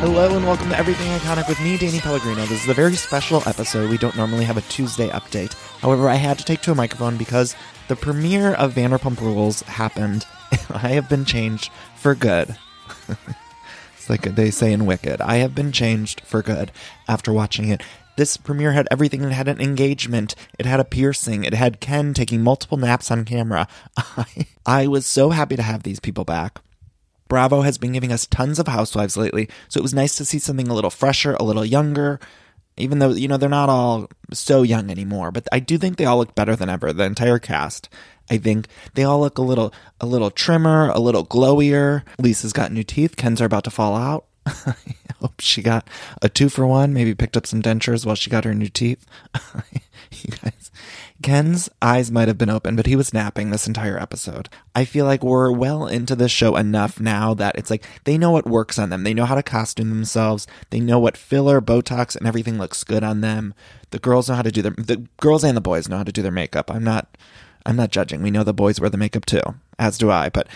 Hello and welcome to Everything Iconic with me, Danny Pellegrino. This is a very special episode. We don't normally have a Tuesday update. However, I had to take to a microphone because the premiere of Vanderpump Rules happened. I have been changed for good. it's like they say in Wicked. I have been changed for good after watching it. This premiere had everything. It had an engagement. It had a piercing. It had Ken taking multiple naps on camera. I, I was so happy to have these people back. Bravo has been giving us tons of housewives lately, so it was nice to see something a little fresher, a little younger. Even though, you know, they're not all so young anymore, but I do think they all look better than ever, the entire cast. I think they all look a little a little trimmer, a little glowier. Lisa's got new teeth, Ken's are about to fall out. I hope she got a two for one, maybe picked up some dentures while she got her new teeth. you guys, Ken's eyes might have been open, but he was napping this entire episode. I feel like we're well into the show enough now that it's like they know what works on them. They know how to costume themselves. They know what filler, Botox, and everything looks good on them. The girls know how to do their the girls and the boys know how to do their makeup. I'm not I'm not judging. We know the boys wear the makeup too, as do I, but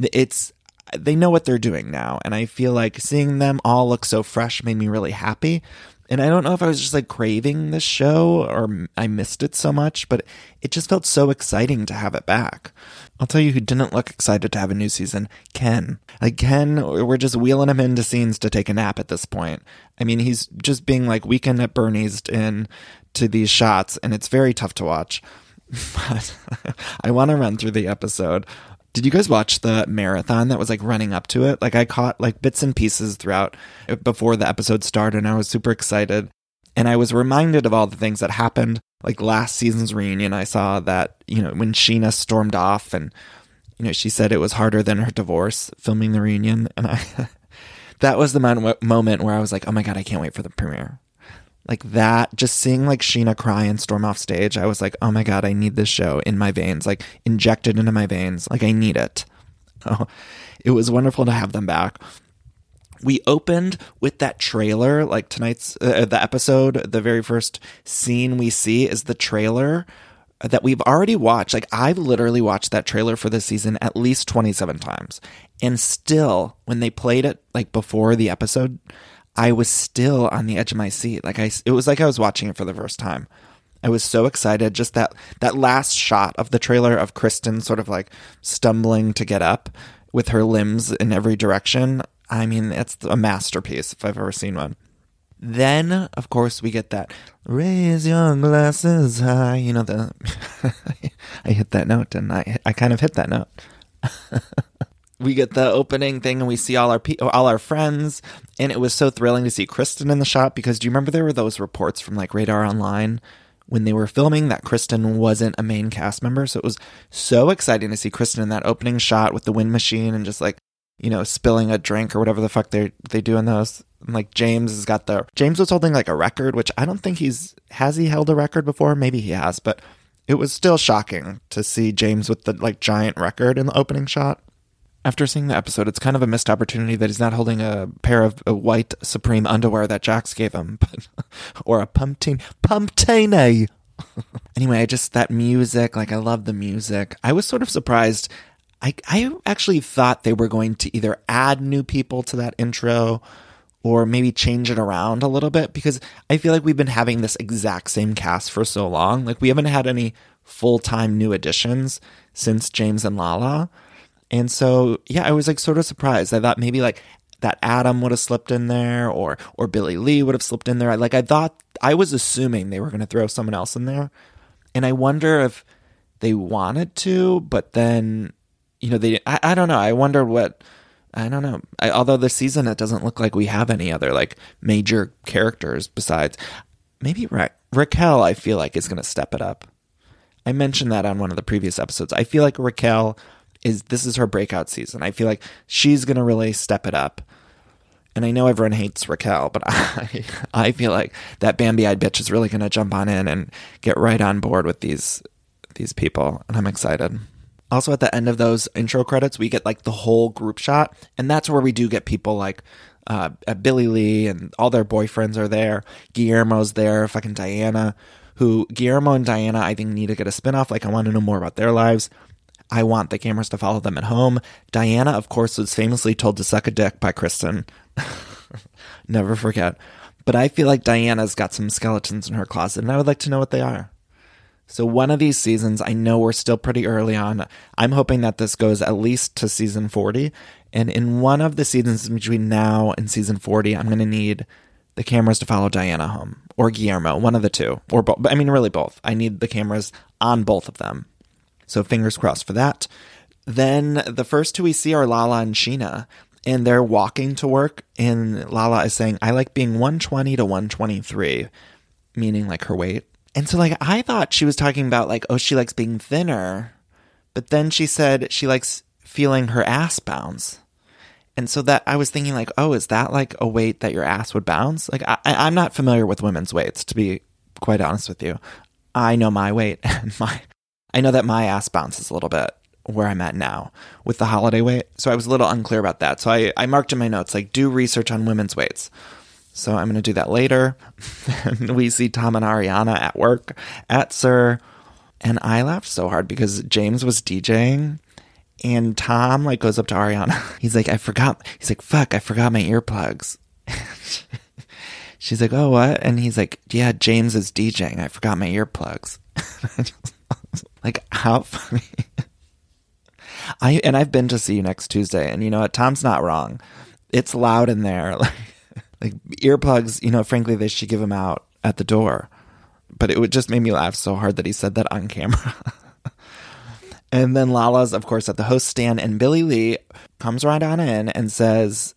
it's they know what they're doing now, and I feel like seeing them all look so fresh made me really happy. And I don't know if I was just like craving this show or I missed it so much, but it just felt so exciting to have it back. I'll tell you who didn't look excited to have a new season Ken. Like, Ken, we're just wheeling him into scenes to take a nap at this point. I mean, he's just being like weekend at Bernie's in to these shots, and it's very tough to watch. But I want to run through the episode. Did you guys watch the marathon that was like running up to it? Like I caught like bits and pieces throughout uh, before the episode started and I was super excited. And I was reminded of all the things that happened. Like last season's reunion, I saw that, you know, when Scheana stormed off and, you know, she said it was harder than her divorce filming the reunion. And I, that was the moment where I was like, oh my God, I can't wait for the premiere like that just seeing like scheana cry and storm off stage i was like oh my god i need this show in my veins like injected into my veins like i need it. Oh, it was wonderful to have them back. We opened with that trailer like tonight's uh, the episode the very first scene we see is the trailer that we've already watched. Like i've literally watched that trailer for this season at least 27 times. And still when they played it like before the episode I was still on the edge of my seat. Like I, it was like I was watching it for the first time. I was so excited. Just that that last shot of the trailer of Kristen sort of like stumbling to get up with her limbs in every direction. I mean, it's a masterpiece if I've ever seen one. Then, of course, we get that raise your glasses high. You know the I hit that note, and I I kind of hit that note. we get the opening thing and we see all our pe- all our friends and it was so thrilling to see Kristen in the shot because do you remember there were those reports from like Radar Online when they were filming that Kristen wasn't a main cast member? So it was so exciting to see Kristen in that opening shot with the wind machine and just like you know spilling a drink or whatever the fuck they they do in those and, like James has got the James was holding like a record which I don't think he's has he held a record before? Maybe he has but it was still shocking to see James with the like giant record in the opening shot after seeing the episode, it's kind of a missed opportunity that he's not holding a pair of uh, white Supreme underwear that Jax gave him, but, or a pumpkin pumptine. anyway, I just that music, like I love the music. I was sort of surprised. I I actually thought they were going to either add new people to that intro or maybe change it around a little bit because I feel like we've been having this exact same cast for so long. Like we haven't had any full-time new additions since James and Lala. And so, yeah, I was like sort of surprised. I thought maybe like that Adam would have slipped in there or or Billie Lee would have slipped in there. Like I thought I was assuming they were going to throw someone else in there. And I wonder if they wanted to, but then you know, they I, I don't know. I wonder what I don't know. I, although this season it doesn't look like we have any other like major characters besides maybe Ra- Raquel, I feel like, is going to step it up. I mentioned that on one of the previous episodes. I feel like Raquel is this is her breakout season. I feel like she's going to really step it up. And I know everyone hates Raquel, but I I feel like that Bambi-eyed bitch is really going to jump on in and get right on board with these these people, and I'm excited. Also, at the end of those intro credits, we get like the whole group shot, and that's where we do get people like uh, Billie Lee and all their boyfriends are there. Guillermo's there, fucking Diana, who Guillermo and Diana I think need to get a spinoff. Like I want to know more about their lives. I want the cameras to follow them at home. Diana, of course, was famously told to suck a dick by Kristen. Never forget. But I feel like Diana's got some skeletons in her closet, and I would like to know what they are. So, one of these seasons, I know we're still pretty early on. I'm hoping that this goes at least to season 40. And in one of the seasons between now and season 40, I'm going to need the cameras to follow Diana home or Guillermo, one of the two, or both. I mean, really both. I need the cameras on both of them. So, fingers crossed for that. Then the first two we see are Lala and Scheana, and they're walking to work. And Lala is saying, I like being 120 to 123, meaning like her weight. And so, like, I thought she was talking about, like, oh, she likes being thinner. But then she said she likes feeling her ass bounce. And so that I was thinking, like, oh, is that like a weight that your ass would bounce? Like, I, I'm not familiar with women's weights, to be quite honest with you. I know my weight and my, I know that my ass bounces a little bit where I'm at now with the holiday weight. So I was a little unclear about that. So I, I marked in my notes, like, do research on women's weights. So I'm going to do that later. we see Tom and Ariana at work at SUR. And I laughed so hard because James was DJing and Tom like goes up to Ariana. He's like, I forgot. He's like, fuck, I forgot my earplugs. She's like, oh, what? And he's like, yeah, James is DJing. I forgot my earplugs. Like, how funny. I and I've been to see you next Tuesday, and you know what? Tom's not wrong. It's loud in there. Like, like earplugs, you know, frankly, they should give them out at the door. But it would just made me laugh so hard that he said that on camera. and then Lala's, of course, at the host stand, and Billie Lee comes right on in and says,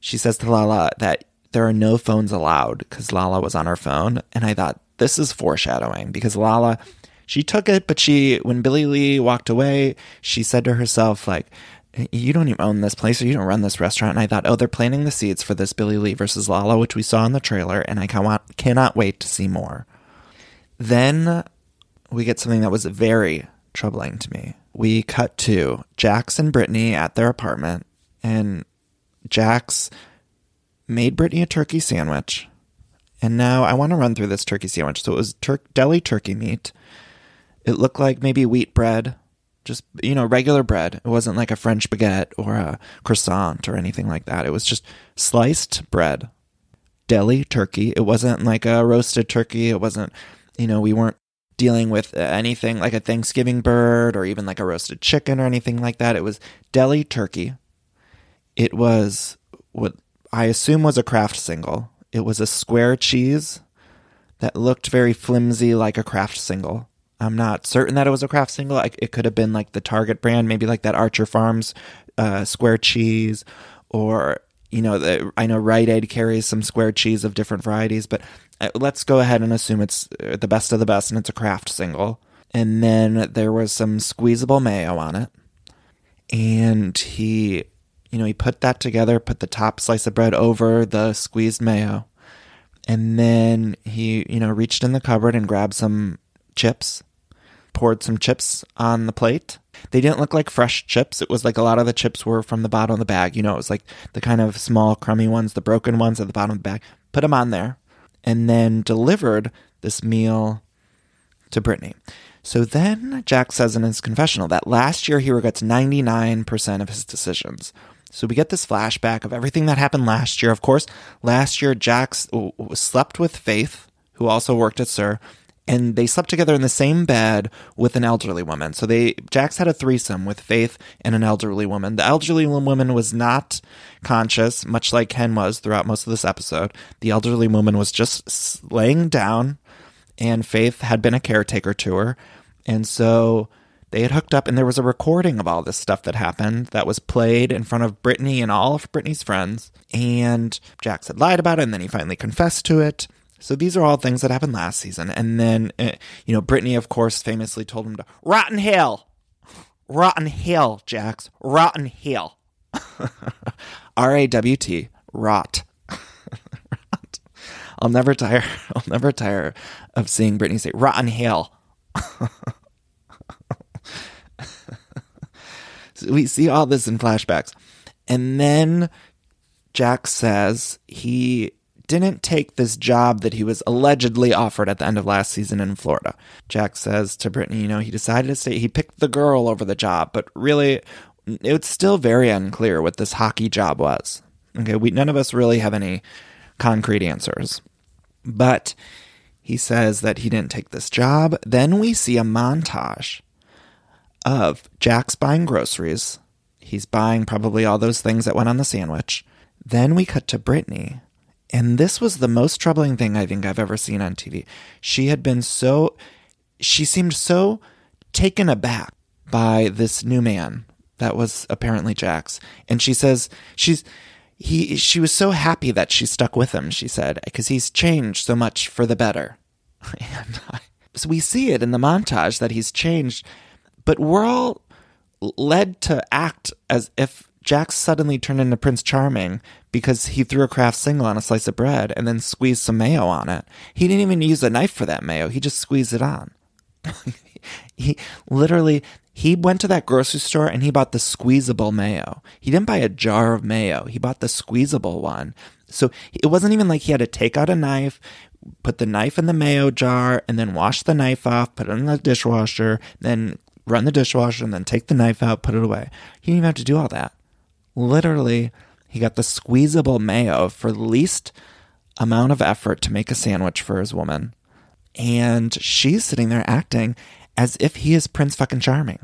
she says to Lala that there are no phones allowed because Lala was on her phone. And I thought, this is foreshadowing because Lala, she took it, but she, when Billie Lee walked away, she said to herself, like, you don't even own this place or you don't run this restaurant. And I thought, oh, they're planting the seeds for this Billie Lee versus Lala, which we saw in the trailer, and I cannot, cannot wait to see more. Then we get something that was very troubling to me. We cut to Jax and Brittany at their apartment, and Jax made Brittany a turkey sandwich. And now I want to run through this turkey sandwich. So it was tur- deli turkey meat. It looked like maybe wheat bread just you know regular bread. It wasn't like a french baguette or a croissant or anything like that. It was just sliced bread deli turkey. It wasn't like a roasted turkey. It wasn't you know we weren't dealing with anything like a thanksgiving bird or even like a roasted chicken or anything like that. It was deli turkey. It was what i assume was a Kraft single. It was a square cheese that looked very flimsy like a Kraft single I'm not certain that it was a Kraft single. It could have been like the Target brand, maybe like that Archer Farms uh, square cheese, or you know, the, I know Rite Aid carries some square cheese of different varieties, but uh, let's go ahead and assume it's uh, the best of the best and it's a Kraft single. And then there was some squeezable mayo on it, and he, you know, he put that together, put the top slice of bread over the squeezed mayo, and then he, you know, reached in the cupboard and grabbed some chips, poured some chips on the plate. They didn't look like fresh chips. It was like a lot of the chips were from the bottom of the bag. You know, it was like the kind of small, crummy ones, the broken ones at the bottom of the bag. Put them on there and then delivered this meal to Brittany. So then Jax says in his confessional that last year he regrets 99% of his decisions. So we get this flashback of everything that happened last year. Of course, last year Jax slept with Faith, who also worked at SUR, and they slept together in the same bed with an elderly woman. So they Jax had a threesome with Faith and an elderly woman. The elderly woman was not conscious, much like Ken was throughout most of this episode. The elderly woman was just laying down, and Faith had been a caretaker to her, and so they had hooked up, and there was a recording of all this stuff that happened that was played in front of Brittany and all of Brittany's friends. And Jax had lied about it, and then he finally confessed to it So these are all things that happened last season. And then, uh, you know, Brittany, of course, famously told him to rotten hill, rotten hill, Jax, rotten hill. R A W T, rot. Rot. I'll never tire. I'll never tire of seeing Brittany say rotten hill. so we see all this in flashbacks. And then Jax says he didn't take this job that he was allegedly offered at the end of last season in Florida. Jax says to Brittany, you know, he decided to stay, he picked the girl over the job, but really, it's still very unclear what this hockey job was. Okay, we none of us really have any concrete answers. But he says that he didn't take this job. Then we see a montage of Jax buying groceries. He's buying probably all those things that went on the sandwich. Then we cut to Brittany. And this was the most troubling thing I think I've ever seen on TV. She had been so, she seemed so taken aback by this new man that was apparently Jax. And she says, she's, he, she was so happy that she stuck with him, she said, because he's changed so much for the better. And I, so we see it in the montage that he's changed, but we're all led to act as if Jax suddenly turned into Prince Charming because he threw a Kraft single on a slice of bread and then squeezed some mayo on it. He didn't even use a knife for that mayo. He just squeezed it on. he literally he went to that grocery store and he bought the squeezable mayo. He didn't buy a jar of mayo. He bought the squeezable one. So it wasn't even like he had to take out a knife, put the knife in the mayo jar, and then wash the knife off, put it in the dishwasher, then run the dishwasher, and then take the knife out, put it away. He didn't even have to do all that. Literally, he got the squeezable mayo for the least amount of effort to make a sandwich for his woman. And she's sitting there acting as if he is Prince fucking Charming.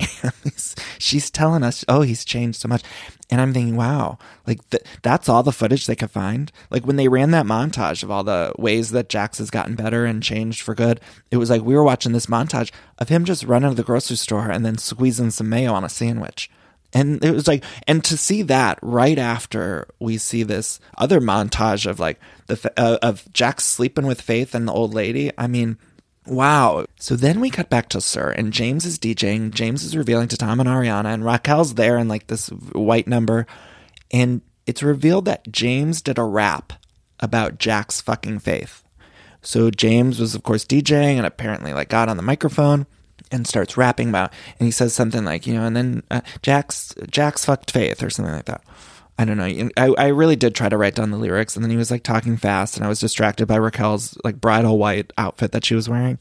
she's telling us, oh, he's changed so much. And I'm thinking, wow, like th- that's all the footage they could find. Like when they ran that montage of all the ways that Jax has gotten better and changed for good, it was like we were watching this montage of him just running to the grocery store and then squeezing some mayo on a sandwich. And it was like, and to see that right after we see this other montage of like the uh, of Jax sleeping with Faith and the old lady, I mean, Wow. So then we cut back to SUR, and James is DJing. James is revealing to Tom and Ariana, and Raquel's there in like this white number. And it's revealed that James did a rap about Jax fucking faith. So James was, of course, DJing and apparently like got on the microphone and starts rapping about, and he says something like, you know, and then uh, jack's Jax fucked faith or something like that. I don't know. I, I really did try to write down the lyrics, and then he was like talking fast, and I was distracted by Raquel's like bridal white outfit that she was wearing.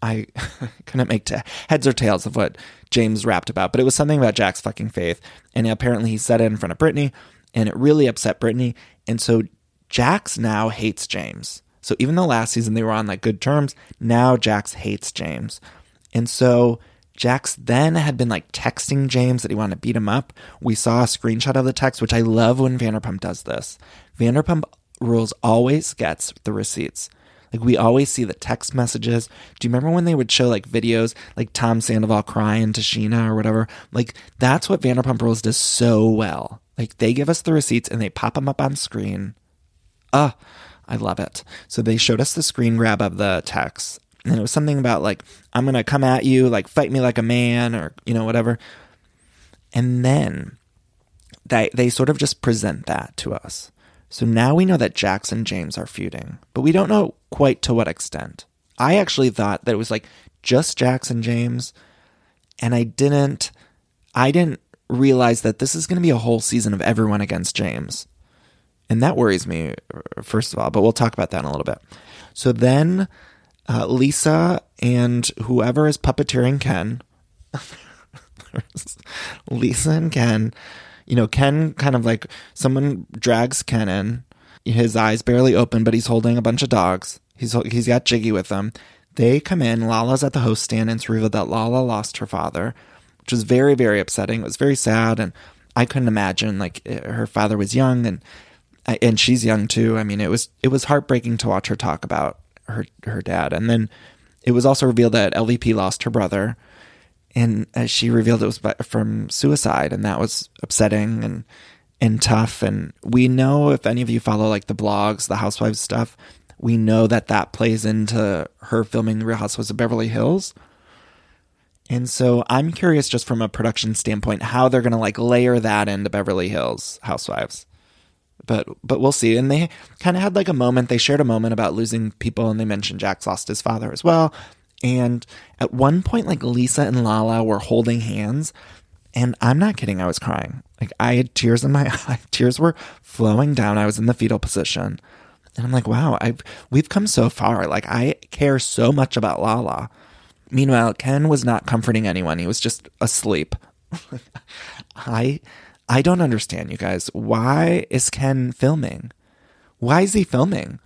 I couldn't make t- heads or tails of what James rapped about, but it was something about jax fucking faith, and apparently he said it in front of Brittany, and it really upset Brittany, and so Jax now hates James. So even though last season they were on like good terms, now Jax hates James, and so Jax then had been like texting James that he wanted to beat him up. We saw a screenshot of the text, which I love when Vanderpump does this. Vanderpump Rules always gets the receipts. Like we always see the text messages. Do you remember when they would show like videos like Tom Sandoval crying to Scheana or whatever? Like that's what Vanderpump Rules does so well. Like they give us the receipts and they pop them up on screen. Ah, I love it. So they showed us the screen grab of the text and it was something about like i'm gonna come at you like fight me like a man or you know whatever. And then they they sort of just present that to us. So now we know that jax and james are feuding but we don't know quite to what extent. I actually thought that it was like just jax and james and i didn't i didn't realize that this is going to be a whole season of everyone against james. And that worries me first of all but we'll talk about that in a little bit. So then uh, Lisa and whoever is puppeteering Ken. Lisa and Ken, you know, Ken kind of like someone drags Ken in. His eyes barely open, but he's holding a bunch of dogs. He's he's got Giggy with him. They come in. Lala's at the host stand, and it's revealed that Lala lost her father, which was very very upsetting. It was very sad, and I couldn't imagine like eh, her father was young and and she's young too. I mean, it was it was heartbreaking to watch her talk about her her dad. And then it was also revealed that LVP lost her brother, and as she revealed it was from suicide, and that was upsetting and and tough. And we know if any of you follow like the blogs, the housewives stuff, we know that that plays into her filming The Real Housewives of Beverly Hills. And so I'm curious, just from a production standpoint, how they're going to like layer that into Beverly Hills Housewives. But but we'll see. And they kind of had like a moment. They shared a moment about losing people, and they mentioned Jax lost his father as well. And at one point, like Lisa and Lala were holding hands, and I'm not kidding. I was crying. Like I had tears in my eye. Tears were flowing down. I was in the fetal position, and I'm like, wow, I've we've come so far. Like I care so much about Lala Meanwhile, Ken was not comforting anyone. He was just asleep. I I don't understand you guys. Why is Ken filming? Why is he filming?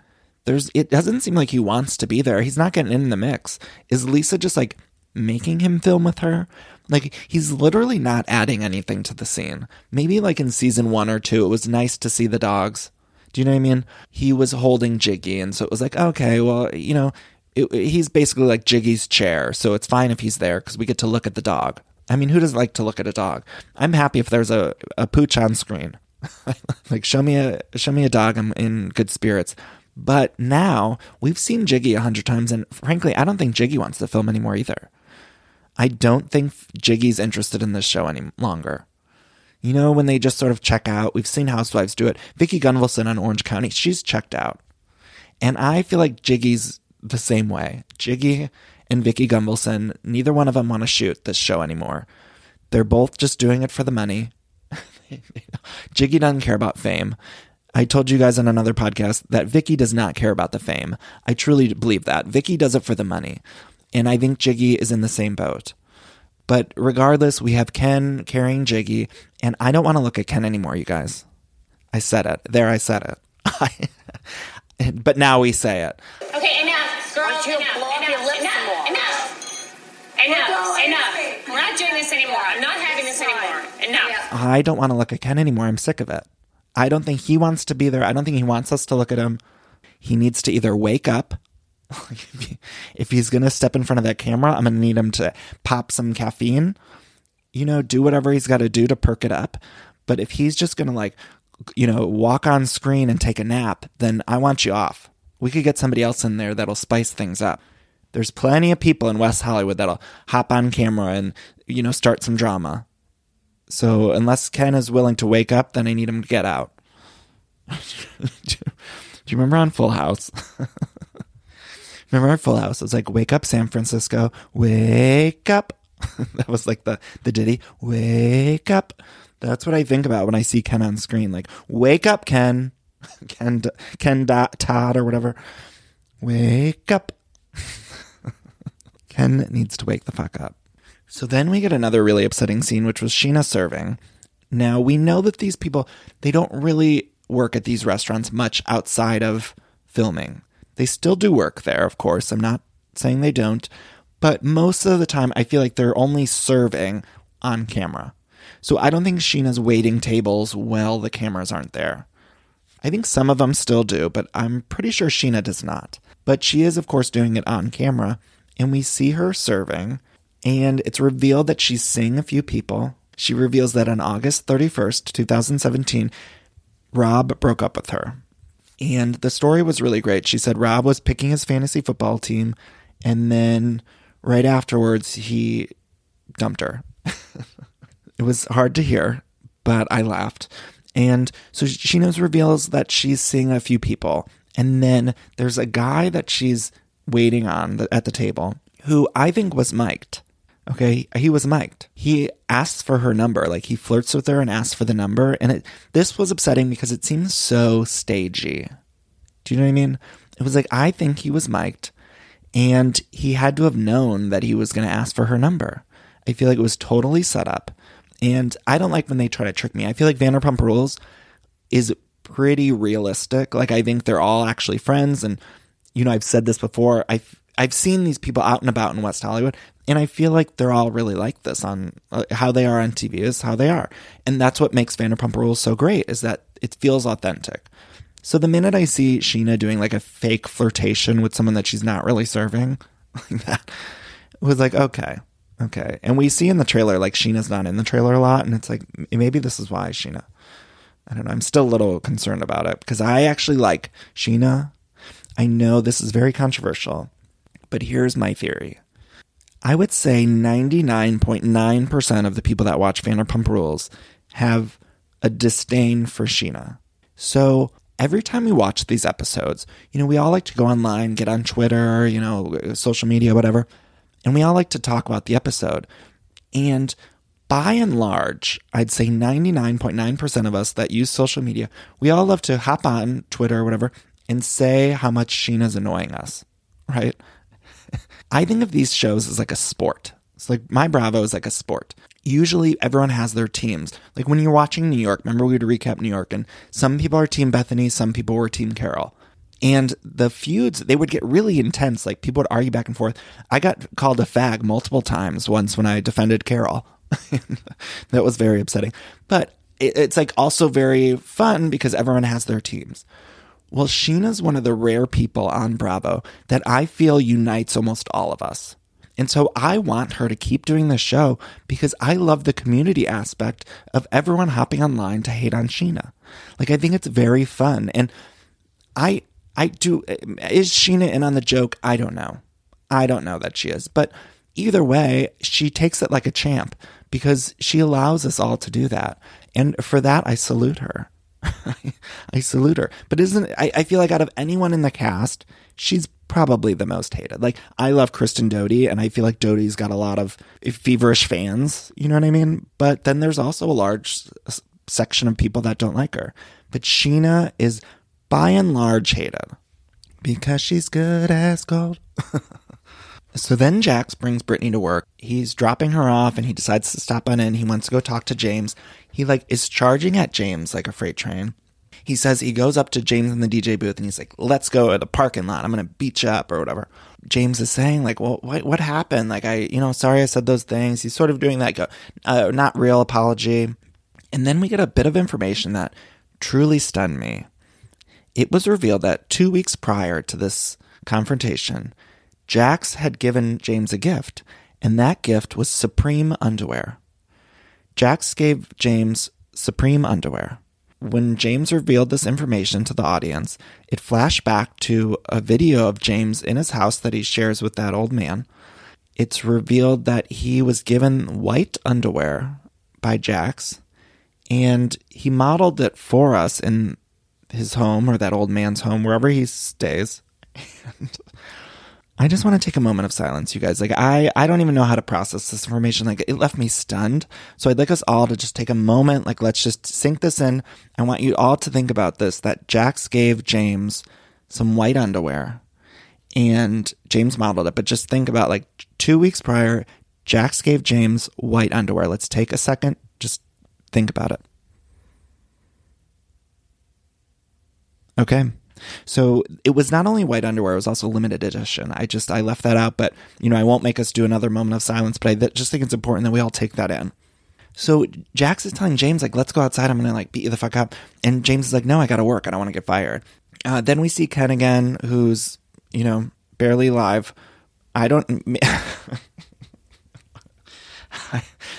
There's it doesn't seem like he wants to be there. He's not getting in the mix. Is Lisa just like making him film with her? Like he's literally not adding anything to the scene. Maybe like in season 1 or 2 it was nice to see the dogs. Do you know what I mean? He was holding Giggy and so it was like, okay, well, you know, it, he's basically like Giggy's chair, so it's fine if he's there because we get to look at the dog. I mean, who doesn't like to look at a dog? I'm happy if there's a, a pooch on screen. like show me a show me a dog. I'm in good spirits. But now we've seen Giggy a hundred times, and frankly, I don't think Giggy wants to film anymore either. I don't think Giggy's interested in this show any longer. You know, when they just sort of check out, we've seen Housewives do it. Vicki Gunvalson on Orange County, she's checked out. And I feel like Giggy's the same way. Giggy and Vicki Gunvalson, neither one of them want to shoot this show anymore. They're both just doing it for the money. Giggy doesn't care about fame. I told you guys on another podcast that Vicki does not care about the fame. I truly believe that. Vicki does it for the money. And I think Giggy is in the same boat. But regardless, we have Ken carrying Giggy, and I don't want to look at Ken anymore, you guys. I said it. There, I said it. but now we say it. Okay, enough, girls. you Enough, enough, enough, enough. We're not doing this anymore. I'm not having this anymore. Enough. I don't want to look at Ken anymore. I'm sick of it. I don't think he wants to be there. I don't think he wants us to look at him. He needs to either wake up. if he's going to step in front of that camera, I'm going to need him to pop some caffeine, you know, do whatever he's got to do to perk it up. But if he's just going to like, you know, walk on screen and take a nap, then I want you off. We could get somebody else in there that'll spice things up. There's plenty of people in West Hollywood that'll hop on camera and, you know, start some drama. So unless Ken is willing to wake up, then I need him to get out. do you remember on Full House? remember on Full House? It was like, wake up, San Francisco, wake up. that was like the, the ditty, wake up. That's what I think about when I see Ken on screen. Like, wake up, Ken. Ken, Ken Todd or whatever. Wake up. Ken needs to wake the fuck up. So then we get another really upsetting scene, which was Scheana serving. Now we know that these people, they don't really work at these restaurants much outside of filming. They still do work there, of course. I'm not saying they don't, but most of the time I feel like they're only serving on camera. So I don't think Scheana's waiting tables while the cameras aren't there. I think some of them still do, but I'm pretty sure Scheana does not. But she is, of course, doing it on camera, and we see her serving, and it's revealed that she's seeing a few people. She reveals that on August 31st, 2017, Rob broke up with her. And the story was really great. She said Rob was picking his fantasy football team, and then right afterwards, he dumped her. it was hard to hear, but I laughed. And so she knows reveals that she's seeing a few people. And then there's a guy that she's waiting on at the table who I think was mic'd. Okay, he was mic'd. He asks for her number, like he flirts with her and asks for the number, and it this was upsetting because it seems so stagey. Do you know what I mean? It was like I think he was mic'd, and he had to have known that he was going to ask for her number. I feel like it was totally set up, and I don't like when they try to trick me. I feel like Vanderpump Rules is pretty realistic. Like I think they're all actually friends, and you know I've said this before. I've I've seen these people out and about in West Hollywood, and I feel like they're all really like this on uh, how they are on TV is how they are, and that's what makes Vanderpump Rules so great is that it feels authentic. So the minute I see Scheana doing like a fake flirtation with someone that she's not really serving, like that, it was like okay, okay. And we see in the trailer like Scheana's not in the trailer a lot, and it's like maybe this is why Scheana. I don't know. I'm still a little concerned about it because I actually like Scheana. I know this is very controversial, but here's my theory. I would say 99.9% of the people that watch Vanderpump Rules have a disdain for Scheana. So every time we watch these episodes, you know, we all like to go online, get on Twitter, you know, social media, whatever, and we all like to talk about the episode. And by and large, I'd say 99.9% of us that use social media, we all love to hop on Twitter or whatever and say how much Scheana's annoying us, right? I think of these shows as like a sport. It's like my Bravo is like a sport. Usually everyone has their teams. Like when you're watching New York, remember we would recap New York and some people are team Bethany, some people were team Carol. And the feuds, they would get really intense. Like people would argue back and forth. I got called a fag multiple times once when I defended Carol. that was very upsetting. But it's like also very fun because everyone has their teams. Well, Scheana's one of the rare people on Bravo that I feel unites almost all of us. And so I want her to keep doing the show because I love the community aspect of everyone hopping online to hate on Scheana. Like I think it's very fun. And I I do is Scheana in on the joke? I don't know. I don't know that she is. But either way, she takes it like a champ because she allows us all to do that. And for that I salute her. I salute her. But isn't I, I feel like out of anyone in the cast, she's probably the most hated. Like I love Kristen Doute, and I feel like Doute's got a lot of feverish fans. You know what I mean? But then there's also a large section of people that don't like her. But Scheana is by and large hated because she's good as gold. so then Jax brings Brittany to work. He's dropping her off, and he decides to stop on in. He wants to go talk to James. He like is charging at James like a freight train he says he goes up to James in the DJ booth and he's like, let's go to the parking lot. I'm to beat you up or whatever. James is saying like, well, what, what happened? Like, I, you know, sorry I said those things. He's sort of doing that, uh, not real apology. And then we get a bit of information that truly stunned me. It was revealed that two weeks prior to this confrontation, Jax had given James a gift, and that gift was Supreme underwear. Jax gave James Supreme underwear when James revealed this information to the audience, it flashed back to a video of James in his house that he shares with that old man. It's revealed that he was given white underwear by Jax, and he modeled it for us in his home or that old man's home, wherever he stays. I just want to take a moment of silence, you guys. Like I, I don't even know how to process this information. Like it left me stunned. So I'd like us all to just take a moment. Like let's just sink this in. I want you all to think about this: that Jax gave James some white underwear, and James modeled it. But just think about like two weeks prior, Jax gave James white underwear. Let's take a second. Just think about it. Okay. So it was not only white underwear, it was also limited edition. I just, I left that out, but, you know, I won't make us do another moment of silence, but I just think it's important that we all take that in. So Jax is telling James, like, let's go outside. I'm going to, like, beat you the fuck up. And James is like, no, I got to work. I don't want to get fired. Uh, then we see Ken again, who's, you know, barely alive. I don't.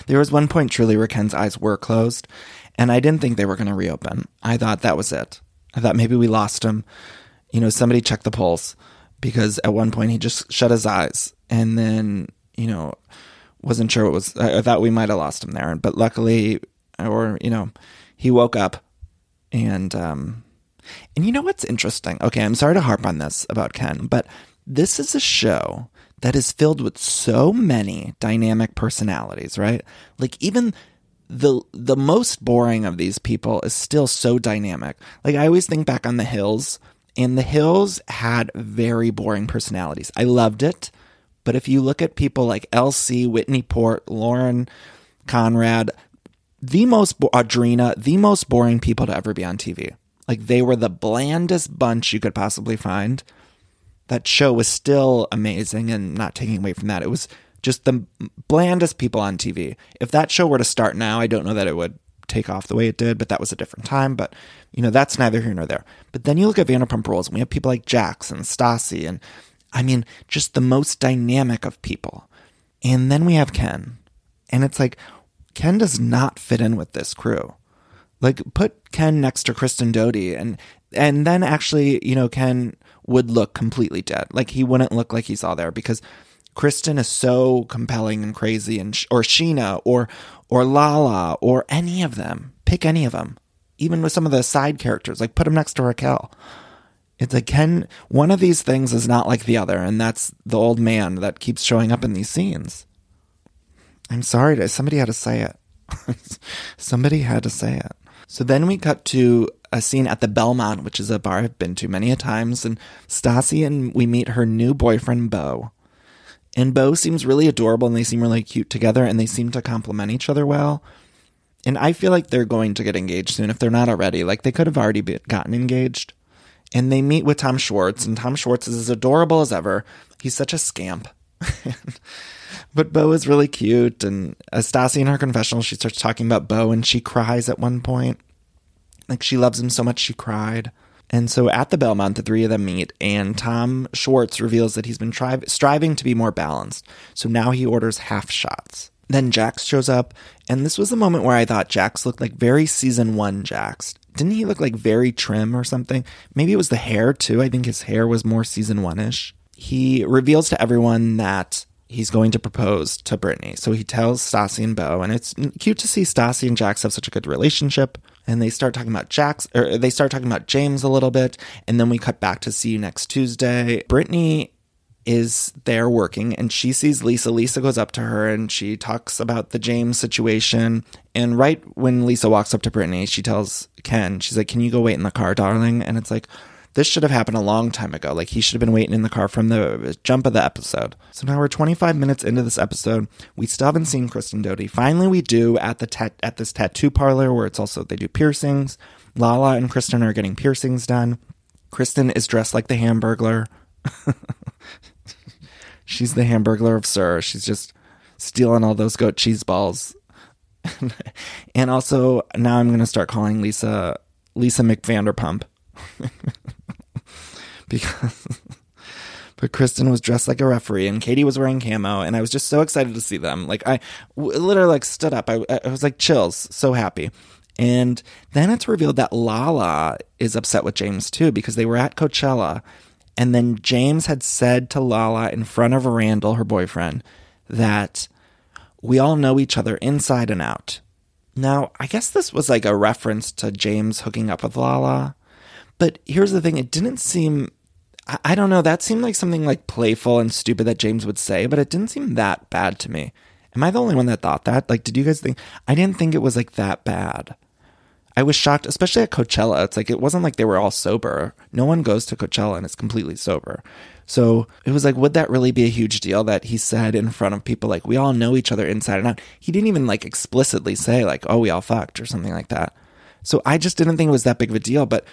there was one point truly where Ken's eyes were closed, and I didn't think they were going to reopen. I thought that was it. I thought maybe we lost him. You know, somebody check the pulse because at one point he just shut his eyes and then, you know, wasn't sure what was, I thought we might have lost him there. But luckily, or, you know, he woke up and, um, and you know what's interesting? Okay, I'm sorry to harp on this about Ken, but this is a show that is filled with so many dynamic personalities, right? Like even the the most boring of these people is still so dynamic. Like I always think back on the Hills, and the Hills had very boring personalities. I loved it, but if you look at people like LC, Whitney Port, Lauren Conrad, the most Audrina, the most boring people to ever be on TV. Like they were the blandest bunch you could possibly find. That show was still amazing and not taking away from that. It was just the blandest people on TV. If that show were to start now, I don't know that it would take off the way it did, but that was a different time. But, you know, that's neither here nor there. But then you look at Vanderpump Rules, and we have people like Jax and Stassi, and I mean, just the most dynamic of people. And then we have Ken. And it's like, Ken does not fit in with this crew. Like, put Ken next to Kristen Doute, and and then actually, you know, Ken would look completely dead. Like he wouldn't look like he's all there because Kristen is so compelling and crazy, and or Scheana or or Lala or any of them. Pick any of them, even with some of the side characters. Like put them next to Raquel. It's like can one of these things is not like the other, and that's the old man that keeps showing up in these scenes. I'm sorry, to, somebody had to say it. somebody had to say it. So then we cut to a scene at the Belmont, which is a bar I've been to many a times, and Stassi and we meet her new boyfriend Beau. And Beau seems really adorable and they seem really cute together and they seem to complement each other well. And I feel like they're going to get engaged soon if they're not already. Like they could have already been, gotten engaged. And they meet with Tom Schwartz, and Tom Schwartz is as adorable as ever. He's such a scamp. but Beau is really cute. And as Stassi in her confessional, she starts talking about Beau and she cries at one point. Like she loves him so much she cried. And so at the Belmont, the three of them meet, and Tom Schwartz reveals that he's been tri- striving to be more balanced. So now he orders half shots. Then Jax shows up, and this was the moment where I thought Jax looked like very season one Jax. Didn't he look like very trim or something? Maybe it was the hair too. I think his hair was more season one ish. He reveals to everyone that he's going to propose to Brittany. So he tells Stassi and Beau, and it's cute to see Stassi and Jax have such a good relationship. And they start talking about Jax, or they start talking about James a little bit, and then we cut back to see you next Tuesday. Brittany is there working and she sees Lisa. Lisa goes up to her and she talks about the James situation. And right when Lisa walks up to Brittany, she tells Ken, she's like, Can you go wait in the car, darling? And it's like, this should have happened a long time ago. Like he should have been waiting in the car from the jump of the episode. So now we're 25 minutes into this episode. We still haven't seen Kristen Doute. Finally, we do at the tat- at this tattoo parlor where it's also they do piercings. Lala and Kristen are getting piercings done. Kristen is dressed like the Hamburglar. She's the Hamburglar of SUR. She's just stealing all those goat cheese balls. and also now I'm going to start calling Lisa Lisa McVanderpump. because but Kristen was dressed like a referee and Katie was wearing camo and I was just so excited to see them. Like I literally like stood up. I, I was like chills, so happy. And then it's revealed that Lala is upset with James too because they were at Coachella and then James had said to Lala in front of Randall, her boyfriend, that we all know each other inside and out. Now, I guess this was like a reference to James hooking up with Lala. But here's the thing it didn't seem, I, I don't know, that seemed like something like playful and stupid that James would say, but it didn't seem that bad to me. Am I the only one that thought that? Like, did you guys think? I didn't think it was like that bad. I was shocked, especially at Coachella. It's like it wasn't like they were all sober. No one goes to Coachella and is completely sober. So it was like, would that really be a huge deal that he said in front of people, like, we all know each other inside and out? He didn't even like explicitly say, like, oh, we all fucked or something like that. So I just didn't think it was that big of a deal. But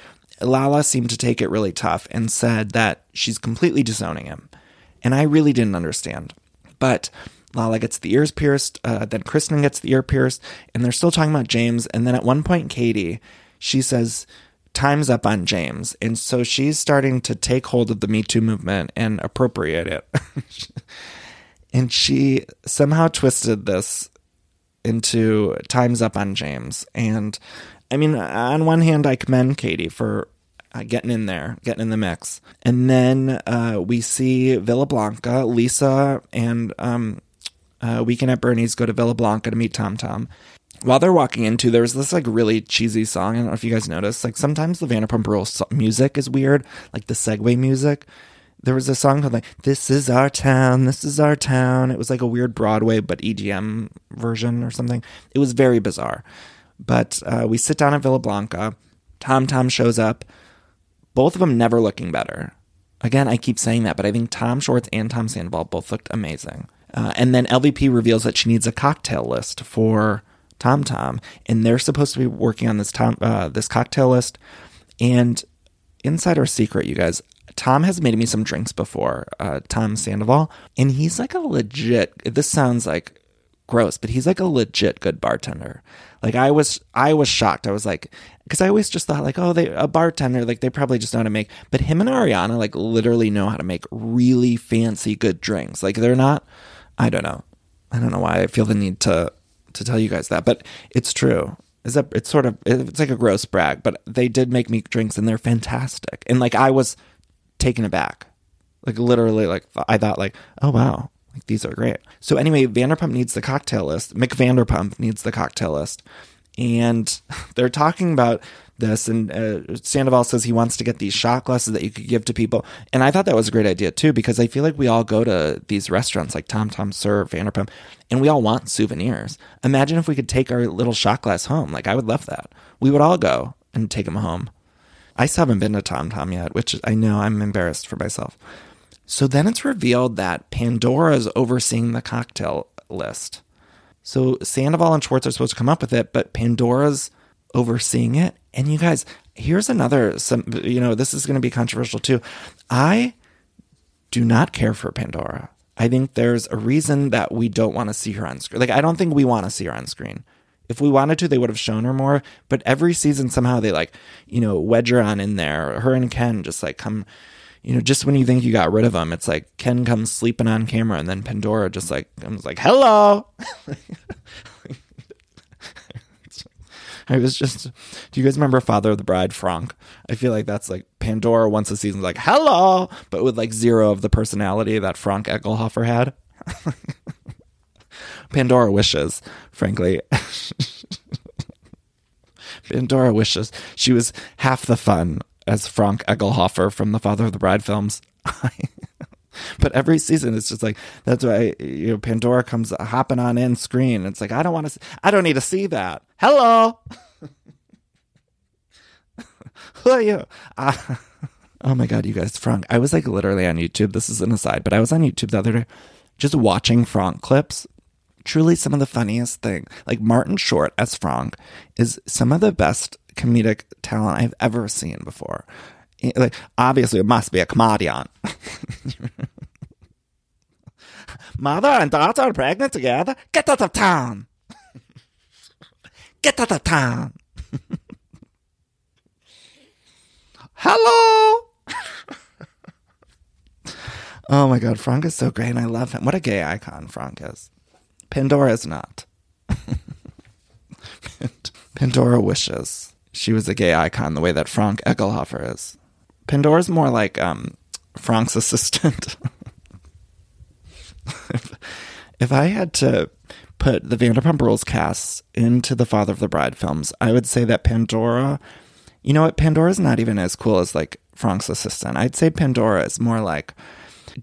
Lala seemed to take it really tough and said that she's completely disowning him. And I really didn't understand. But Lala gets the ears pierced, uh, then Kristen gets the ear pierced, and they're still talking about James. And then at one point, Katie, she says, Time's up on James. And so she's starting to take hold of the Me Too movement and appropriate it. and she somehow twisted this into Time's up on James. And I mean, on one hand, I commend Katie for uh, getting in there, getting in the mix. And then uh, we see Villa Blanca, Lisa, and um, uh, Weekend at Bernie's go to Villa Blanca to meet Tom Tom. While they're walking into, there's this like really cheesy song. I don't know if you guys noticed. Like sometimes the Vanderpump Rules music is weird, like the segue music. There was a song called like "This Is Our Town, This Is Our Town." It was like a weird Broadway but EDM version or something. It was very bizarre. But uh, we sit down at Villa Blanca. Tom Tom shows up. Both of them never looking better. Again, I keep saying that, but I think Tom Schwartz and Tom Sandoval both looked amazing. Uh, and then LVP reveals that she needs a cocktail list for Tom Tom, and they're supposed to be working on this Tom uh, this cocktail list. And insider secret, you guys, Tom has made me some drinks before. Uh, Tom Sandoval, and he's like a legit. This sounds like gross, but he's like a legit good bartender. Like I was, I was shocked. I was like, because I always just thought like, oh, they a bartender, like they probably just know how to make. But him and Ariana like literally know how to make really fancy good drinks. Like they're not. I don't know. I don't know why I feel the need to to tell you guys that, but it's true. Is that it's sort of it's like a gross brag, but they did make me drinks and they're fantastic. And like I was taken aback. Like literally, like I thought, like, oh wow, like these are great. So anyway, Vanderpump needs the cocktail list. McVanderpump needs the cocktail list, and they're talking about this. And uh, Sandoval says he wants to get these shot glasses that you could give to people. And I thought that was a great idea too, because I feel like we all go to these restaurants like Tom Tom SUR, Vanderpump, and we all want souvenirs. Imagine if we could take our little shot glass home. Like I would love that. We would all go and take them home. I still haven't been to Tom Tom yet, which I know I'm embarrassed for myself. So then it's revealed that Pandora is overseeing the cocktail list. So Sandoval and Schwartz are supposed to come up with it, but Pandora's overseeing it. And you guys, here's another some you know, this is going to be controversial too. I do not care for Pandora. I think there's a reason that we don't want to see her on screen. Like I don't think we want to see her on screen. If we wanted to, they would have shown her more. But every season, somehow they like, you know, wedge her on in there. Her and Ken just like come, you know, just when you think you got rid of them, it's like Ken comes sleeping on camera, and then Pandora just like comes like, "Hello." I was just. Do you guys remember Father of the Bride, Franck? I feel like that's like Pandora once a season, like "Hello," but with like zero of the personality that Franck Eggelhoffer had. Pandora wishes, frankly. Pandora wishes she was half the fun as Franck Eggelhoffer from the Father of the Bride films. but every season it's just like that's why you know Pandora comes hopping on in screen. It's like I don't want to. I don't need to see that. Hello. Who are you? Uh, oh my god, you guys, Franck. I was like literally on YouTube. This is an aside, but I was on YouTube the other day, just watching Franck clips truly some of the funniest thing. Like Martin Short as Franck is some of the best comedic talent I've ever seen before. Like obviously it must be a comedian. Mother and daughter are pregnant together. Get out of town. Get out of town. Hello. oh my god, Franck is so great and I love him. What a gay icon Franck is. Pandora is not. Pandora wishes she was a gay icon the way that Franck Eggelhoffer is. Pandora's more like um, Franck's assistant. if, if I had to put the Vanderpump Rules cast into the Father of the Bride films, I would say that Pandora, you know what? Pandora's not even as cool as like Franck's assistant. I'd say Pandora is more like,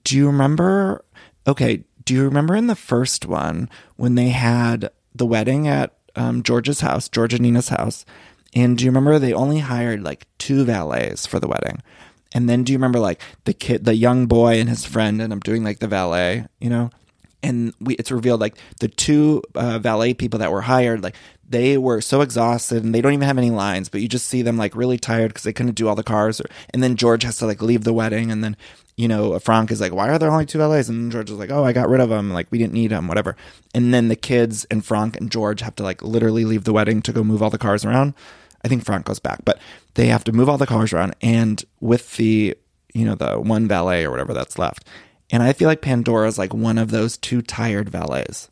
do you remember? Okay, do you remember in the first one when they had the wedding at um, George's house, George and Nina's house? And do you remember they only hired like two valets for the wedding? And then do you remember like the kid, the young boy and his friend and I'm doing like the valet, you know? And we, it's revealed like the two uh, valet people that were hired, like they were so exhausted and they don't even have any lines, but you just see them like really tired because they couldn't do all the cars. Or, and then George has to like leave the wedding, and then you know, Franck is like, why are there only two valets? And George is like, oh, I got rid of them. Like, we didn't need them, whatever. And then the kids and Franck and George have to like literally leave the wedding to go move all the cars around. I think Franck goes back, but they have to move all the cars around and with the, you know, the one valet or whatever that's left. And I feel like Pandora's like one of those two tired valets.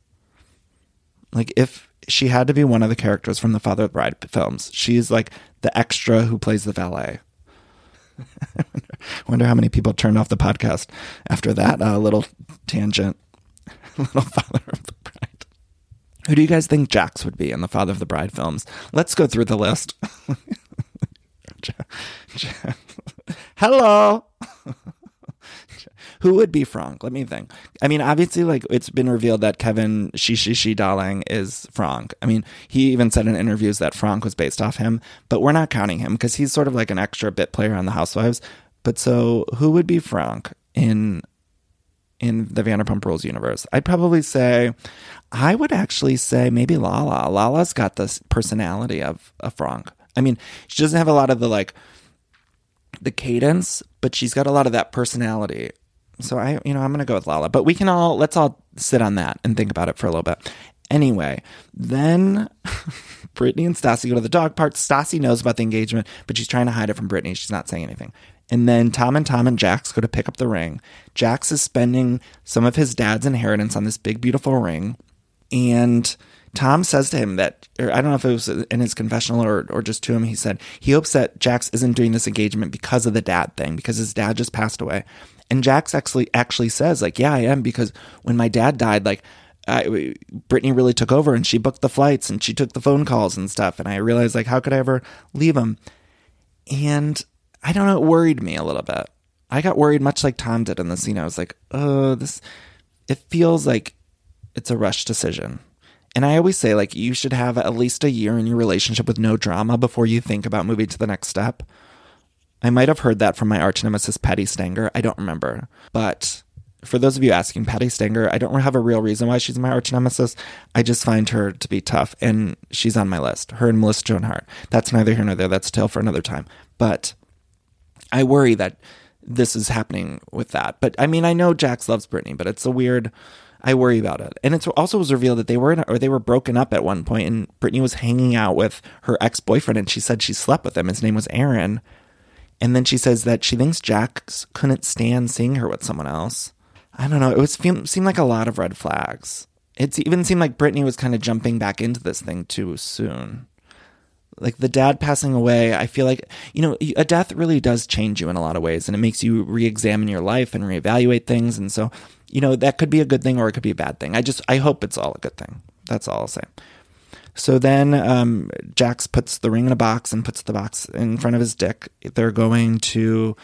Like, if she had to be one of the characters from the Father of the Bride films, she's like the extra who plays the valet. I wonder, wonder how many people turned off the podcast after that uh, little tangent. little Father of the Bride. Who do you guys think Jax would be in the Father of the Bride films? Let's go through the list. Hello. Who would be Franck? Let me think. I mean, obviously, like it's been revealed that Kevin She She She Darling is Franck. I mean, he even said in interviews that Franck was based off him, but we're not counting him because he's sort of like an extra bit player on the Housewives. But so, who would be Franck in in the Vanderpump Rules universe? I'd probably say, I would actually say maybe Lala. Lala's got this personality of a Franck. I mean, she doesn't have a lot of the like the cadence, but she's got a lot of that personality so I, you know, I'm to go with Lala, but we can all, let's all sit on that and think about it for a little bit. Anyway, then Brittany and Stassi go to the dog park. Stassi knows about the engagement, but she's trying to hide it from Brittany. She's not saying anything. And then Tom and Tom and Jax go to pick up the ring. Jax is spending some of his dad's inheritance on this big, beautiful ring. And Tom says to him that, or I don't know if it was in his confessional or, or just to him, he said he hopes that Jax isn't doing this engagement because of the dad thing, because his dad just passed away. And Jax actually actually says, like, yeah, I am, because when my dad died, like, I, Brittany really took over and she booked the flights and she took the phone calls and stuff. And I realized, like, how could I ever leave him? And I don't know, it worried me a little bit. I got worried much like Tom did in the scene. I was like, oh, this, it feels like it's a rush decision. And I always say, like, you should have at least a year in your relationship with no drama before you think about moving to the next step. I might have heard that from my arch nemesis, Patti Stanger. I don't remember. But for those of you asking, Patti Stanger, I don't have a real reason why she's my arch nemesis. I just find her to be tough, and she's on my list. Her and Melissa Joan Hart. That's neither here nor there. That's a tale for another time. But I worry that this is happening with that. But I mean, I know Jax loves Brittany, but it's a weird I worry about it. And it also was revealed that they were in, or they were broken up at one point, and Brittany was hanging out with her ex boyfriend, and she said she slept with him. His name was Aaron. And then she says that she thinks Jax couldn't stand seeing her with someone else. I don't know. It was seemed like a lot of red flags. It even seemed like Brittany was kind of jumping back into this thing too soon. Like the dad passing away, I feel like, you know, a death really does change you in a lot of ways and it makes you re examine your life and reevaluate things. And so you know, that could be a good thing or it could be a bad thing. I just, I hope it's all a good thing. That's all I'll say. So then um, Jax puts the ring in a box and puts the box in front of his dick. They're going to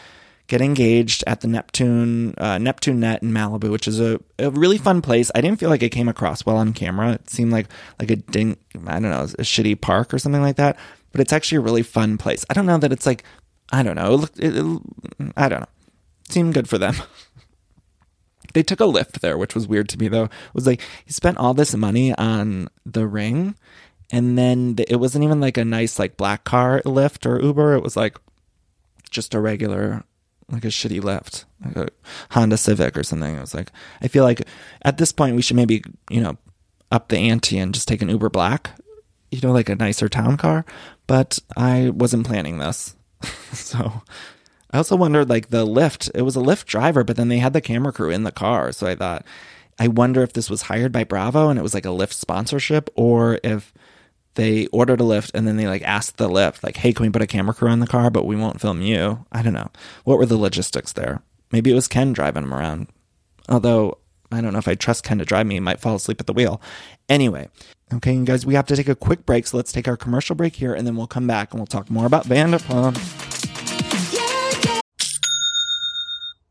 get engaged at the Neptune uh, Neptune Net in Malibu, which is a, a really fun place. I didn't feel like it came across well on camera. It seemed like like a ding, I don't know, a shitty park or something like that. But it's actually a really fun place. I don't know that it's like I don't know. It, looked, it, I don't know. It seemed good for them. They took a lift there, which was weird to me though. It was like he spent all this money on the ring, and then it wasn't even like a nice like black car Lyft or Uber. It was like just a regular like a shitty Lyft, like a Honda Civic or something. I was like I feel like at this point we should maybe you know up the ante and just take an Uber Black, you know, like a nicer town car. But I wasn't planning this, so I also wondered like the Lyft, it was a Lyft driver, but then they had the camera crew in the car. So I thought, I wonder if this was hired by Bravo and it was like a Lyft sponsorship or if they ordered a Lyft and then they like asked the lift like, hey, can we put a camera crew in the car, but we won't film you? I don't know. What were the logistics there? Maybe it was Ken driving him around. Although I don't know if I trust Ken to drive me, he might fall asleep at the wheel. Anyway, okay, you guys, we have to take a quick break. So let's take our commercial break here and then we'll come back and we'll talk more about Vanderpump.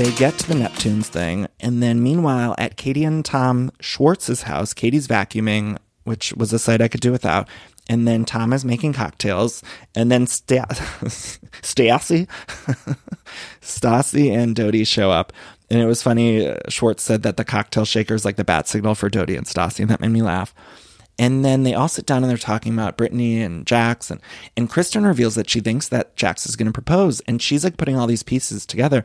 They get to the Neptunes thing, and then meanwhile, at Katie and Tom Schwartz's house, Katie's vacuuming, which was a sight I could do without. And then Tom is making cocktails, and then Sta- Stassi, Stassi and Dodie show up. And it was funny. uh, Schwartz said that the cocktail shaker is like the bat signal for Dodie and Stassi, and that made me laugh. And then they all sit down and they're talking about Brittany and Jax. And, and Kristen reveals that she thinks that Jax is going to propose. And she's like putting all these pieces together.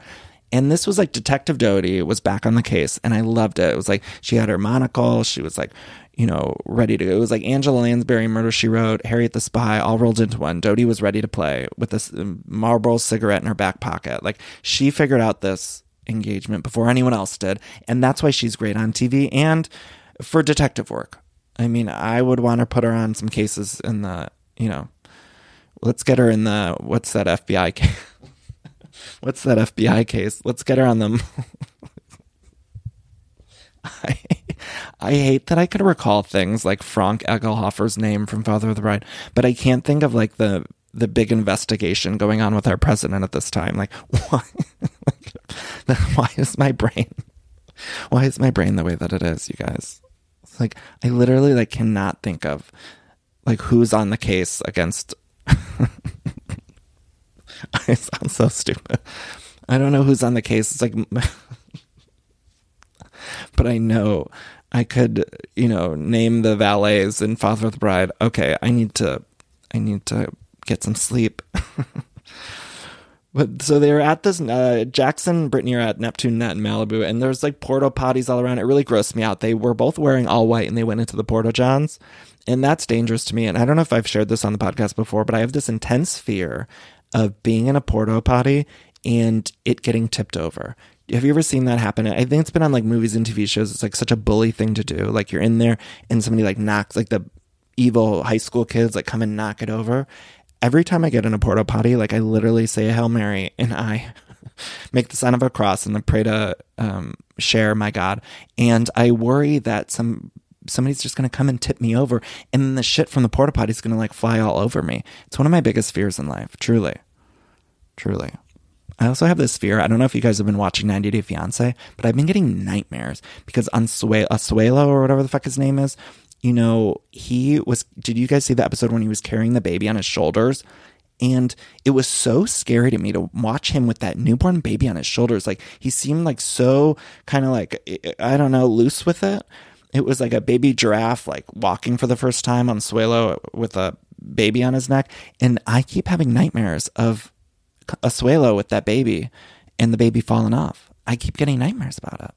And this was like Detective Doty was back on the case. And I loved it. It was like she had her monocle. She was like, you know, ready to. It was like Angela Lansbury, Murder She Wrote, Harriet the Spy, all rolled into one. Doty was ready to play with this um, Marlboro cigarette in her back pocket. Like she figured out this engagement before anyone else did. And that's why she's great on TV and for detective work. I mean, I would want to put her on some cases in the, you know, let's get her in the, what's that FBI case? what's that FBI case? Let's get her on them. I, I hate that I could recall things like Franck Eggelhoffer's name from Father of the Bride, but I can't think of like the the big investigation going on with our president at this time. Like, why? why is my brain? Why is my brain the way that it is, you guys? It's like I literally like cannot think of like who's on the case against. I sound so stupid. I don't know who's on the case. It's like, but I know I could, you know, name the valets in Father of the Bride. Okay, I need to, I need to get some sleep. But so they were at this. Uh, Jackson, and Brittany are at Neptune Net in Malibu, and there's like porta potties all around. It really grossed me out. They were both wearing all white, and they went into the porta johns, and that's dangerous to me. And I don't know if I've shared this on the podcast before, but I have this intense fear of being in a porta potty and it getting tipped over. Have you ever seen that happen? I think it's been on like movies and TV shows. It's like such a bully thing to do. Like you're in there and somebody like knocks like the evil high school kids like come and knock it over. Every time I get in a porta potty, like I literally say a Hail Mary and I make the sign of a cross and then pray to um, share my God. And I worry that some somebody's just going to come and tip me over and then the shit from the porta potty is going to like fly all over me. It's one of my biggest fears in life, truly. Truly. I also have this fear. I don't know if you guys have been watching 90 Day Fiance, but I've been getting nightmares because Ansue- Asuelu or whatever the fuck his name is, you know, he was. Did you guys see the episode when he was carrying the baby on his shoulders? And it was so scary to me to watch him with that newborn baby on his shoulders. Like he seemed like so kind of like, I don't know, loose with it. It was like a baby giraffe, like walking for the first time on Suelo with a baby on his neck. And I keep having nightmares of Asuelu with that baby and the baby falling off. I keep getting nightmares about it.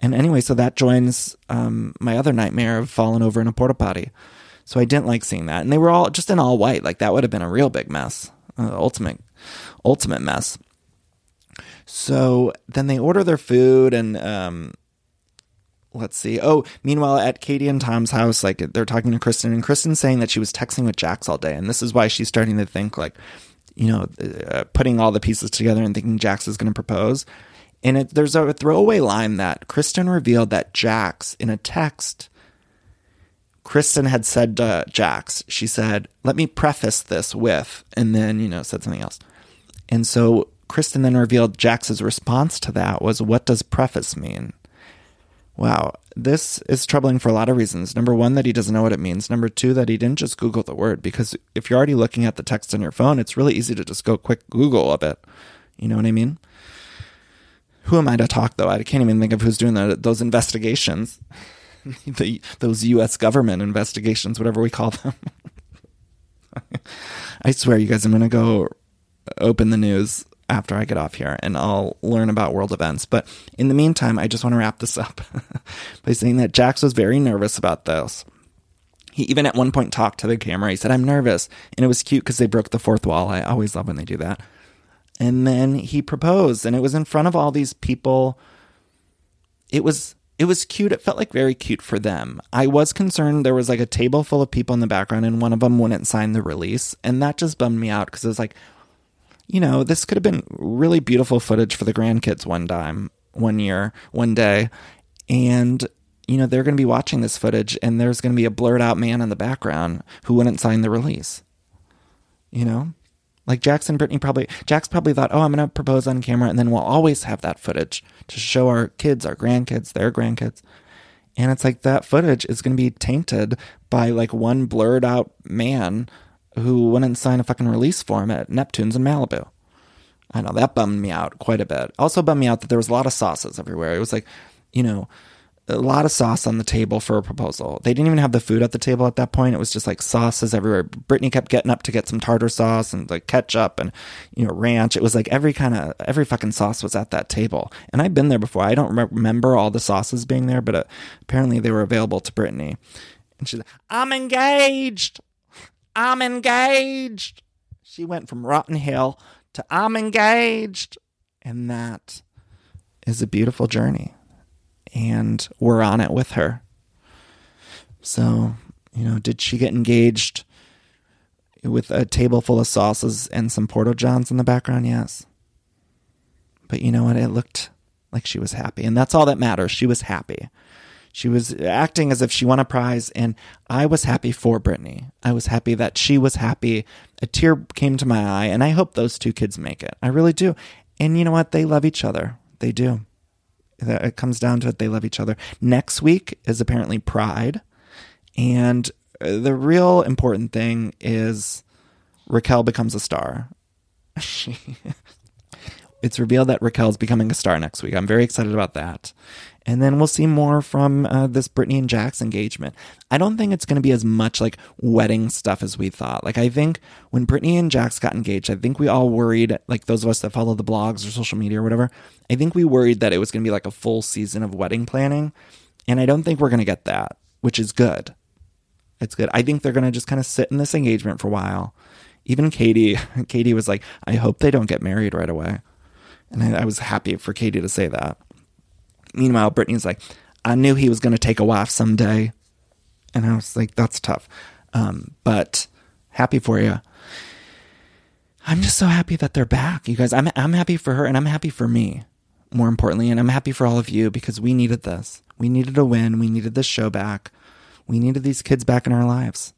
And anyway, so that joins um, my other nightmare of falling over in a porta potty. So I didn't like seeing that. And they were all just in all white. Like that would have been a real big mess. Uh, ultimate, ultimate mess. So then they order their food and um, let's see. Oh, meanwhile, at Katie and Tom's house, like they're talking to Kristen, and Kristen's saying that she was texting with Jax all day, and this is why she's starting to think like, you know, uh, putting all the pieces together and thinking Jax is going to propose. And it, there's a throwaway line that Kristen revealed that Jax in a text. Kristen had said to Jax, she said, "Let me preface this with," and then you know said something else. And so Kristen then revealed Jax's response to that was, "What does preface mean?" Wow, this is troubling for a lot of reasons. Number one, that he doesn't know what it means. Number two, that he didn't just Google the word because if you're already looking at the text on your phone, it's really easy to just go quick Google a bit. You know what I mean? Who am I to talk though? I can't even think of who's doing the, those investigations. the, those U.S. government investigations, whatever we call them. I swear, you guys, I'm going to go open the news after I get off here and I'll learn about world events. But in the meantime, I just want to wrap this up by saying that Jax was very nervous about this. He even at one point talked to the camera. He said, I'm nervous. And it was cute because they broke the fourth wall. I always love when they do that. And then he proposed, and it was in front of all these people. it was it was cute. It felt like very cute for them. I was concerned there was like a table full of people in the background and one of them wouldn't sign the release, and that just bummed me out because it was like, you know, this could have been really beautiful footage for the grandkids one time, one year, one day, and you know they're going to be watching this footage and there's going to be a blurred out man in the background who wouldn't sign the release. You know, like Jackson Brittany probably Jax probably thought, oh, I'm going to propose on camera, and then we'll always have that footage to show our kids, our grandkids, their grandkids. And it's like that footage is going to be tainted by like one blurred out man who wouldn't sign a fucking release form at Neptune's in Malibu. I know that bummed me out quite a bit. Also bummed me out that there was a lot of sauces everywhere. It was like, you know, a lot of sauce on the table for a proposal. They didn't even have the food at the table at that point. It was just like sauces everywhere. Brittany kept getting up to get some tartar sauce and like ketchup and you know ranch. It was like every kind of every fucking sauce was at that table. And I've been there before. I don't remember all the sauces being there, but uh, apparently they were available to Brittany. And she's like, "I'm engaged. I'm engaged." She went from Rotten Hill to "I'm engaged," and that is a beautiful journey and we're on it with her. So, you know, did she get engaged with a table full of sauces and some Porto Johns in the background? Yes. But you know what? It looked like she was happy, and that's all that matters. She was happy. She was acting as if she won a prize, and I was happy for Brittany. I was happy that she was happy. A tear came to my eye, and I hope those two kids make it. I really do. And you know what? They love each other. They do. It comes down to it. They love each other. Next week is apparently Pride. And uh, the real important thing is Raquel becomes a star. it's revealed that Raquel's becoming a star next week. I'm very excited about that. And then we'll see more from uh, this Brittany and Jax engagement. I don't think it's going to be as much like wedding stuff as we thought. Like, I think when Brittany and Jax got engaged, I think we all worried, like those of us that follow the blogs or social media or whatever, I think we worried that it was going to be like a full season of wedding planning. And I don't think we're going to get that, which is good. It's good. I think they're going to just kind of sit in this engagement for a while. Even Katie, Katie was like, I hope they don't get married right away. And I, I was happy for Katie to say that. Meanwhile, Brittany's like, I knew he was going to take a wife someday. And I was like, that's tough. Um, but happy for you. I'm just so happy that they're back, you guys. I'm, I'm happy for her and I'm happy for me, more importantly. And I'm happy for all of you because we needed this. We needed a win. We needed this show back. We needed these kids back in our lives.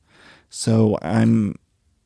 So I'm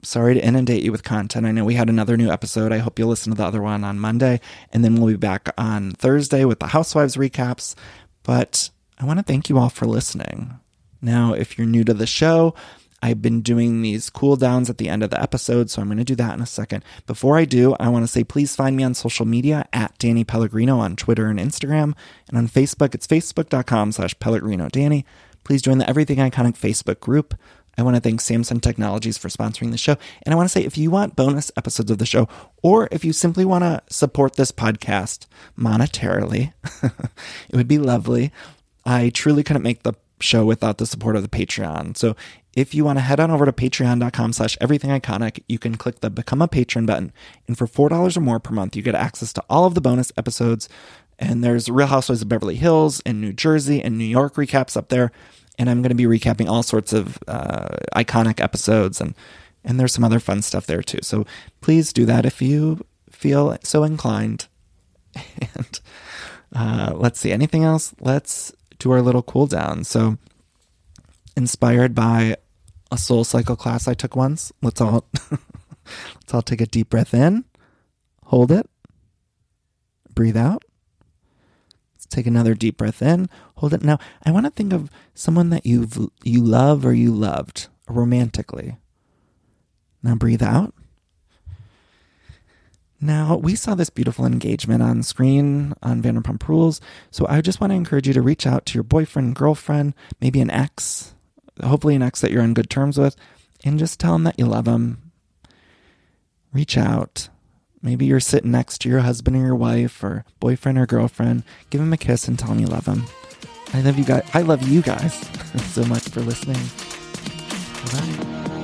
sorry to inundate you with content. I know we had another new episode. I hope you'll listen to the other one on Monday. And then we'll be back on Thursday with the Housewives recaps. But I want to thank you all for listening. Now, if you're new to the show, I've been doing these cool downs at the end of the episode, so I'm going to do that in a second. Before I do, I want to say please find me on social media at Danny Pellegrino on Twitter and Instagram. And on Facebook, it's facebook.com slash Pellegrino Danny. Please join the Everything Iconic Facebook group. I want to thank Samsung Technologies for sponsoring the show. And I want to say if you want bonus episodes of the show, or if you simply want to support this podcast monetarily, it would be lovely. I truly couldn't make the show without the support of the Patreon. So if you want to head on over to patreon.com slash everything iconic, you can click the become a patron button. And for $4 or more per month, you get access to all of the bonus episodes. And there's Real Housewives of Beverly Hills and New Jersey and New York recaps up there and I'm going to be recapping all sorts of uh, iconic episodes and and there's some other fun stuff there too. So please do that if you feel so inclined. And uh, let's see anything else. Let's do our little cool down. So inspired by a soul cycle class I took once. Let's all let's all take a deep breath in, hold it, breathe out. Take another deep breath in. Hold it. Now, I want to think of someone that you've you love or you loved romantically. Now breathe out. Now, we saw this beautiful engagement on screen on Vanderpump Rules, so I just want to encourage you to reach out to your boyfriend, girlfriend, maybe an ex, hopefully an ex that you're on good terms with, and just tell them that you love them. Reach out. Maybe you're sitting next to your husband or your wife or boyfriend or girlfriend. Give him a kiss and tell him you love him. I love you guys. I love you guys so much for listening. Bye.